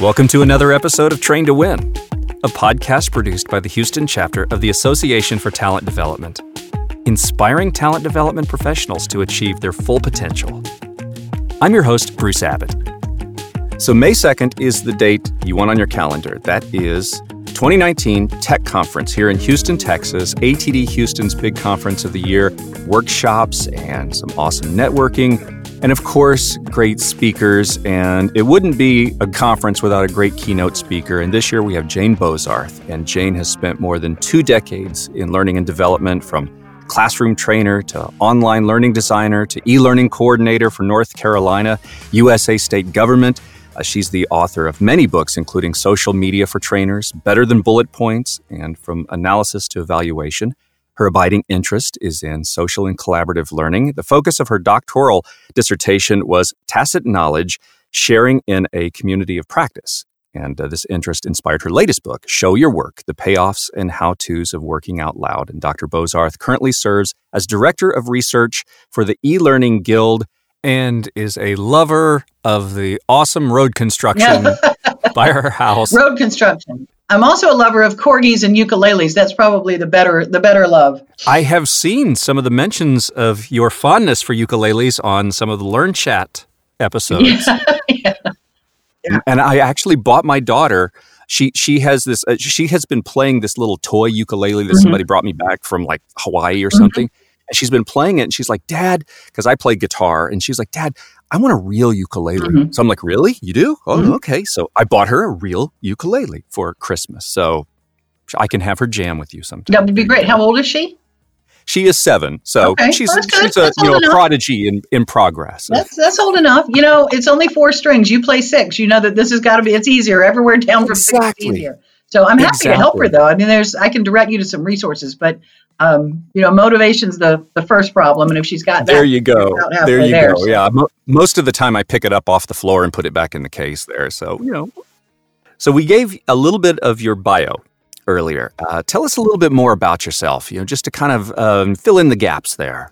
Welcome to another episode of Train to Win, a podcast produced by the Houston chapter of the Association for Talent Development, inspiring talent development professionals to achieve their full potential. I'm your host, Bruce Abbott. So, May 2nd is the date you want on your calendar. That is 2019 Tech Conference here in Houston, Texas, ATD Houston's big conference of the year, workshops and some awesome networking and of course, great speakers. And it wouldn't be a conference without a great keynote speaker. And this year we have Jane Bozarth. And Jane has spent more than two decades in learning and development from classroom trainer to online learning designer to e learning coordinator for North Carolina, USA state government. Uh, she's the author of many books, including Social Media for Trainers, Better Than Bullet Points, and From Analysis to Evaluation. Her abiding interest is in social and collaborative learning. The focus of her doctoral dissertation was tacit knowledge, sharing in a community of practice. And uh, this interest inspired her latest book, Show Your Work The Payoffs and How To's of Working Out Loud. And Dr. Bozarth currently serves as Director of Research for the e Learning Guild and is a lover of the awesome road construction by her house. Road construction. I'm also a lover of corgis and ukuleles. That's probably the better the better love. I have seen some of the mentions of your fondness for ukuleles on some of the Learn Chat episodes. Yeah. yeah. And I actually bought my daughter. She she has this. Uh, she has been playing this little toy ukulele that mm-hmm. somebody brought me back from like Hawaii or mm-hmm. something. Mm-hmm. And she's been playing it, and she's like, "Dad," because I play guitar, and she's like, "Dad, I want a real ukulele. Mm-hmm. So I'm like, really? You do? Oh, mm-hmm. okay. So I bought her a real ukulele for Christmas. So I can have her jam with you sometime. That would be great. How old is she? She is seven, so okay. she's she's a you know a prodigy in, in progress. That's that's old enough. You know, it's only four strings. You play six. You know that this has got to be. It's easier everywhere down from exactly. six. Easier. So I'm happy exactly. to help her though. I mean, there's I can direct you to some resources, but um, you know, motivation's the the first problem, and if she's got that, there you go, there you there, go. So. Yeah, Mo- most of the time I pick it up off the floor and put it back in the case there. So you know, so we gave a little bit of your bio earlier. Uh, tell us a little bit more about yourself. You know, just to kind of um, fill in the gaps there.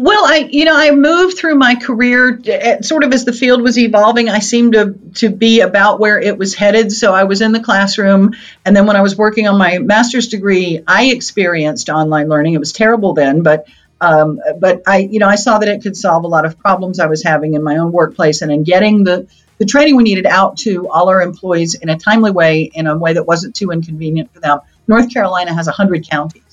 Well, I you know I moved through my career eh, sort of as the field was evolving. I seemed to to be about where it was headed. So I was in the classroom, and then when I was working on my master's degree, I experienced online learning. It was terrible then, but um, but I you know I saw that it could solve a lot of problems I was having in my own workplace and in getting the the training we needed out to all our employees in a timely way, in a way that wasn't too inconvenient for them. North Carolina has 100 counties.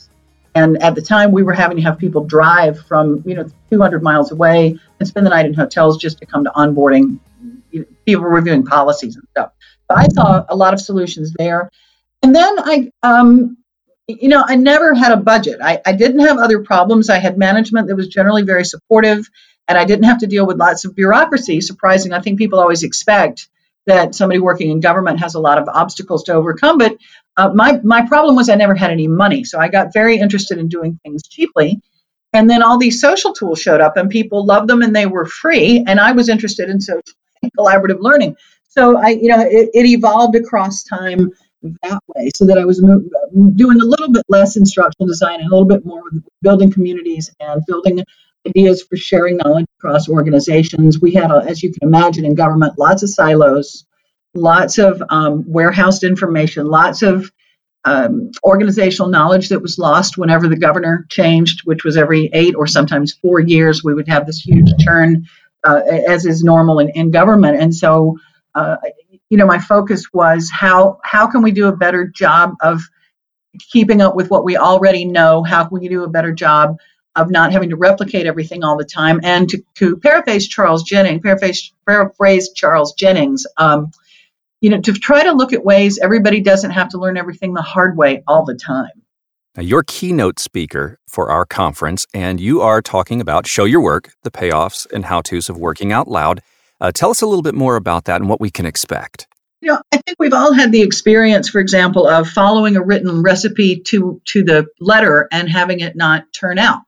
And at the time, we were having to have people drive from you know 200 miles away and spend the night in hotels just to come to onboarding. People reviewing policies and stuff. But I saw a lot of solutions there. And then I, um, you know, I never had a budget. I, I didn't have other problems. I had management that was generally very supportive, and I didn't have to deal with lots of bureaucracy. Surprising, I think people always expect that somebody working in government has a lot of obstacles to overcome. But uh, my my problem was I never had any money, so I got very interested in doing things cheaply. And then all these social tools showed up, and people loved them, and they were free. And I was interested in social collaborative learning. So I, you know, it, it evolved across time that way, so that I was mo- doing a little bit less instructional design and a little bit more building communities and building ideas for sharing knowledge across organizations. We had, a, as you can imagine, in government, lots of silos, lots of um, warehoused information, lots of um, organizational knowledge that was lost whenever the governor changed, which was every eight or sometimes four years. We would have this huge churn, uh, as is normal in, in government. And so, uh, you know, my focus was how how can we do a better job of keeping up with what we already know? How can we do a better job of not having to replicate everything all the time? And to, to paraphrase Charles Jennings, paraphrase, paraphrase Charles Jennings. Um, you know, to try to look at ways everybody doesn't have to learn everything the hard way all the time. Now, you're keynote speaker for our conference, and you are talking about show your work, the payoffs and how to's of working out loud. Uh, tell us a little bit more about that and what we can expect. You know, I think we've all had the experience, for example, of following a written recipe to to the letter and having it not turn out.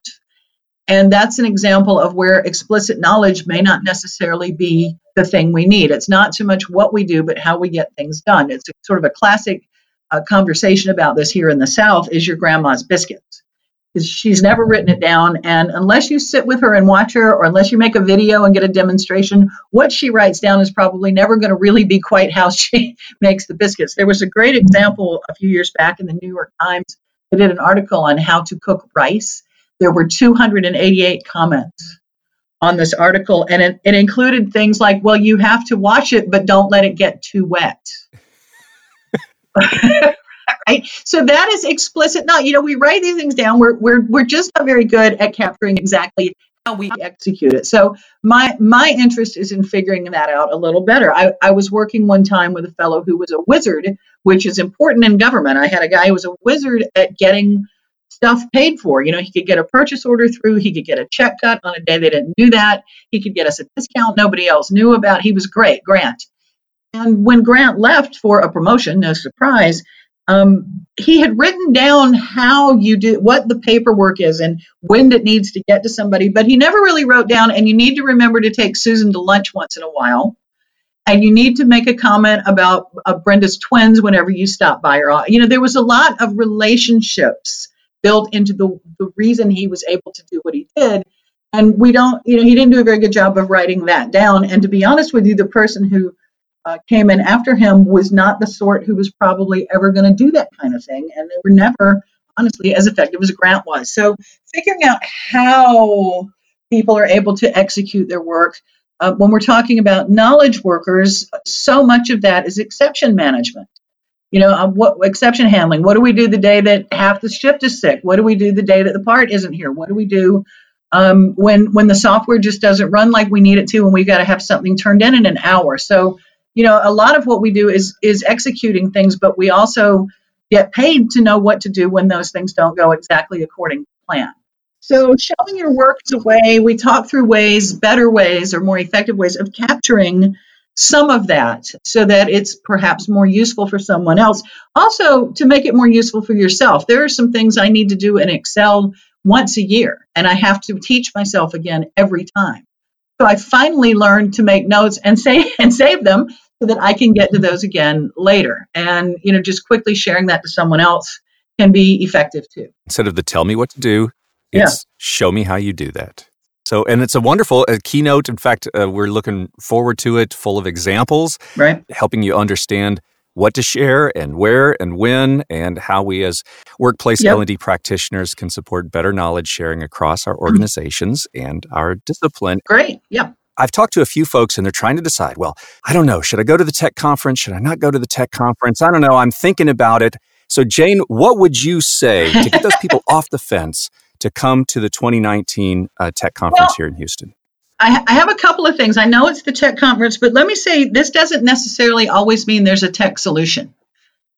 And that's an example of where explicit knowledge may not necessarily be the thing we need. It's not so much what we do, but how we get things done. It's sort of a classic uh, conversation about this here in the South is your grandma's biscuits. she's never written it down. And unless you sit with her and watch her, or unless you make a video and get a demonstration, what she writes down is probably never going to really be quite how she makes the biscuits. There was a great example a few years back in the New York Times. They did an article on how to cook rice. There were 288 comments on this article, and it, it included things like, well, you have to wash it, but don't let it get too wet. right? So that is explicit. Not, you know, we write these things down. We're we're we're just not very good at capturing exactly how we execute it. So my my interest is in figuring that out a little better. I, I was working one time with a fellow who was a wizard, which is important in government. I had a guy who was a wizard at getting stuff paid for. You know, he could get a purchase order through, he could get a check cut on a day they didn't do that, he could get us a discount nobody else knew about. He was great, Grant. And when Grant left for a promotion, no surprise, um, he had written down how you do what the paperwork is and when it needs to get to somebody, but he never really wrote down. And you need to remember to take Susan to lunch once in a while, and you need to make a comment about uh, Brenda's twins whenever you stop by her. You know, there was a lot of relationships built into the the reason he was able to do what he did. And we don't, you know, he didn't do a very good job of writing that down. And to be honest with you, the person who uh, came in after him was not the sort who was probably ever going to do that kind of thing. And they were never, honestly, as effective as Grant was. So figuring out how people are able to execute their work. Uh, when we're talking about knowledge workers, so much of that is exception management. You know, uh, what exception handling? What do we do the day that half the shift is sick? What do we do the day that the part isn't here? What do we do um, when when the software just doesn't run like we need it to, and we've got to have something turned in in an hour? So you know, a lot of what we do is is executing things, but we also get paid to know what to do when those things don't go exactly according to plan. So showing your work is a way we talk through ways, better ways, or more effective ways of capturing some of that so that it's perhaps more useful for someone else. Also, to make it more useful for yourself, there are some things I need to do in Excel once a year, and I have to teach myself again every time. So I finally learned to make notes and say and save them so that I can get to those again later. And, you know, just quickly sharing that to someone else can be effective too. Instead of the tell me what to do, it's yeah. show me how you do that. So, and it's a wonderful a keynote. In fact, uh, we're looking forward to it, full of examples, right? Helping you understand what to share and where and when, and how we as workplace yep. L&D practitioners can support better knowledge sharing across our mm-hmm. organizations mm-hmm. and our discipline. Great. Yep. I've talked to a few folks and they're trying to decide, well, I don't know, should I go to the tech conference? Should I not go to the tech conference? I don't know. I'm thinking about it. So, Jane, what would you say to get those people off the fence to come to the 2019 uh, tech conference well, here in Houston? I, I have a couple of things. I know it's the tech conference, but let me say this doesn't necessarily always mean there's a tech solution.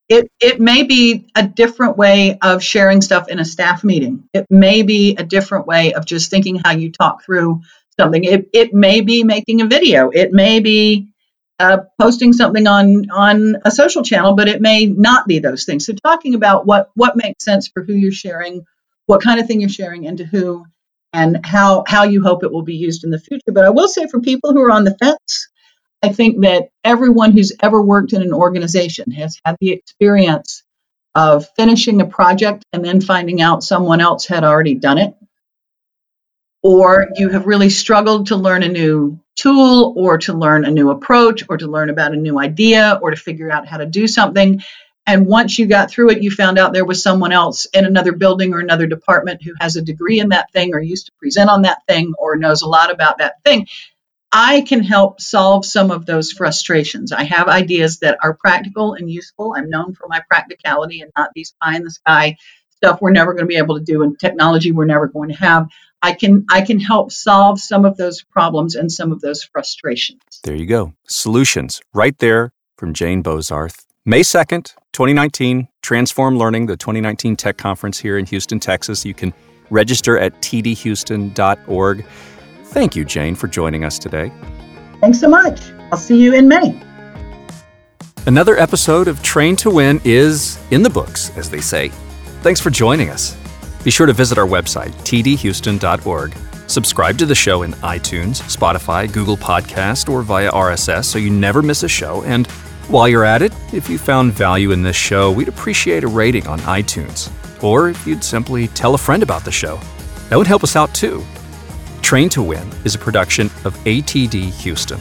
It, it may be a different way of sharing stuff in a staff meeting. It may be a different way of just thinking how you talk through something. It, it may be making a video. It may be uh, posting something on on a social channel, but it may not be those things. So talking about what what makes sense for who you're sharing, what kind of thing you're sharing, and to who, and how how you hope it will be used in the future. But I will say for people who are on the fence, I think that everyone who's ever worked in an organization has had the experience of finishing a project and then finding out someone else had already done it or you have really struggled to learn a new tool or to learn a new approach or to learn about a new idea or to figure out how to do something. And once you got through it, you found out there was someone else in another building or another department who has a degree in that thing or used to present on that thing or knows a lot about that thing. I can help solve some of those frustrations. I have ideas that are practical and useful. I'm known for my practicality and not these pie in the sky stuff we're never going to be able to do and technology we're never going to have. I can I can help solve some of those problems and some of those frustrations. There you go. Solutions right there from Jane Bozarth. May 2nd, 2019, Transform Learning, the 2019 Tech Conference here in Houston, Texas. You can register at tdhouston.org. Thank you, Jane, for joining us today. Thanks so much. I'll see you in May. Another episode of Train to Win is in the books, as they say. Thanks for joining us. Be sure to visit our website, tdhouston.org. Subscribe to the show in iTunes, Spotify, Google Podcast, or via RSS so you never miss a show. And while you're at it, if you found value in this show, we'd appreciate a rating on iTunes. or if you'd simply tell a friend about the show. That would help us out too. Train to Win is a production of ATD Houston.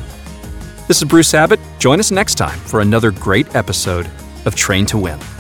This is Bruce Abbott. Join us next time for another great episode of Train to Win.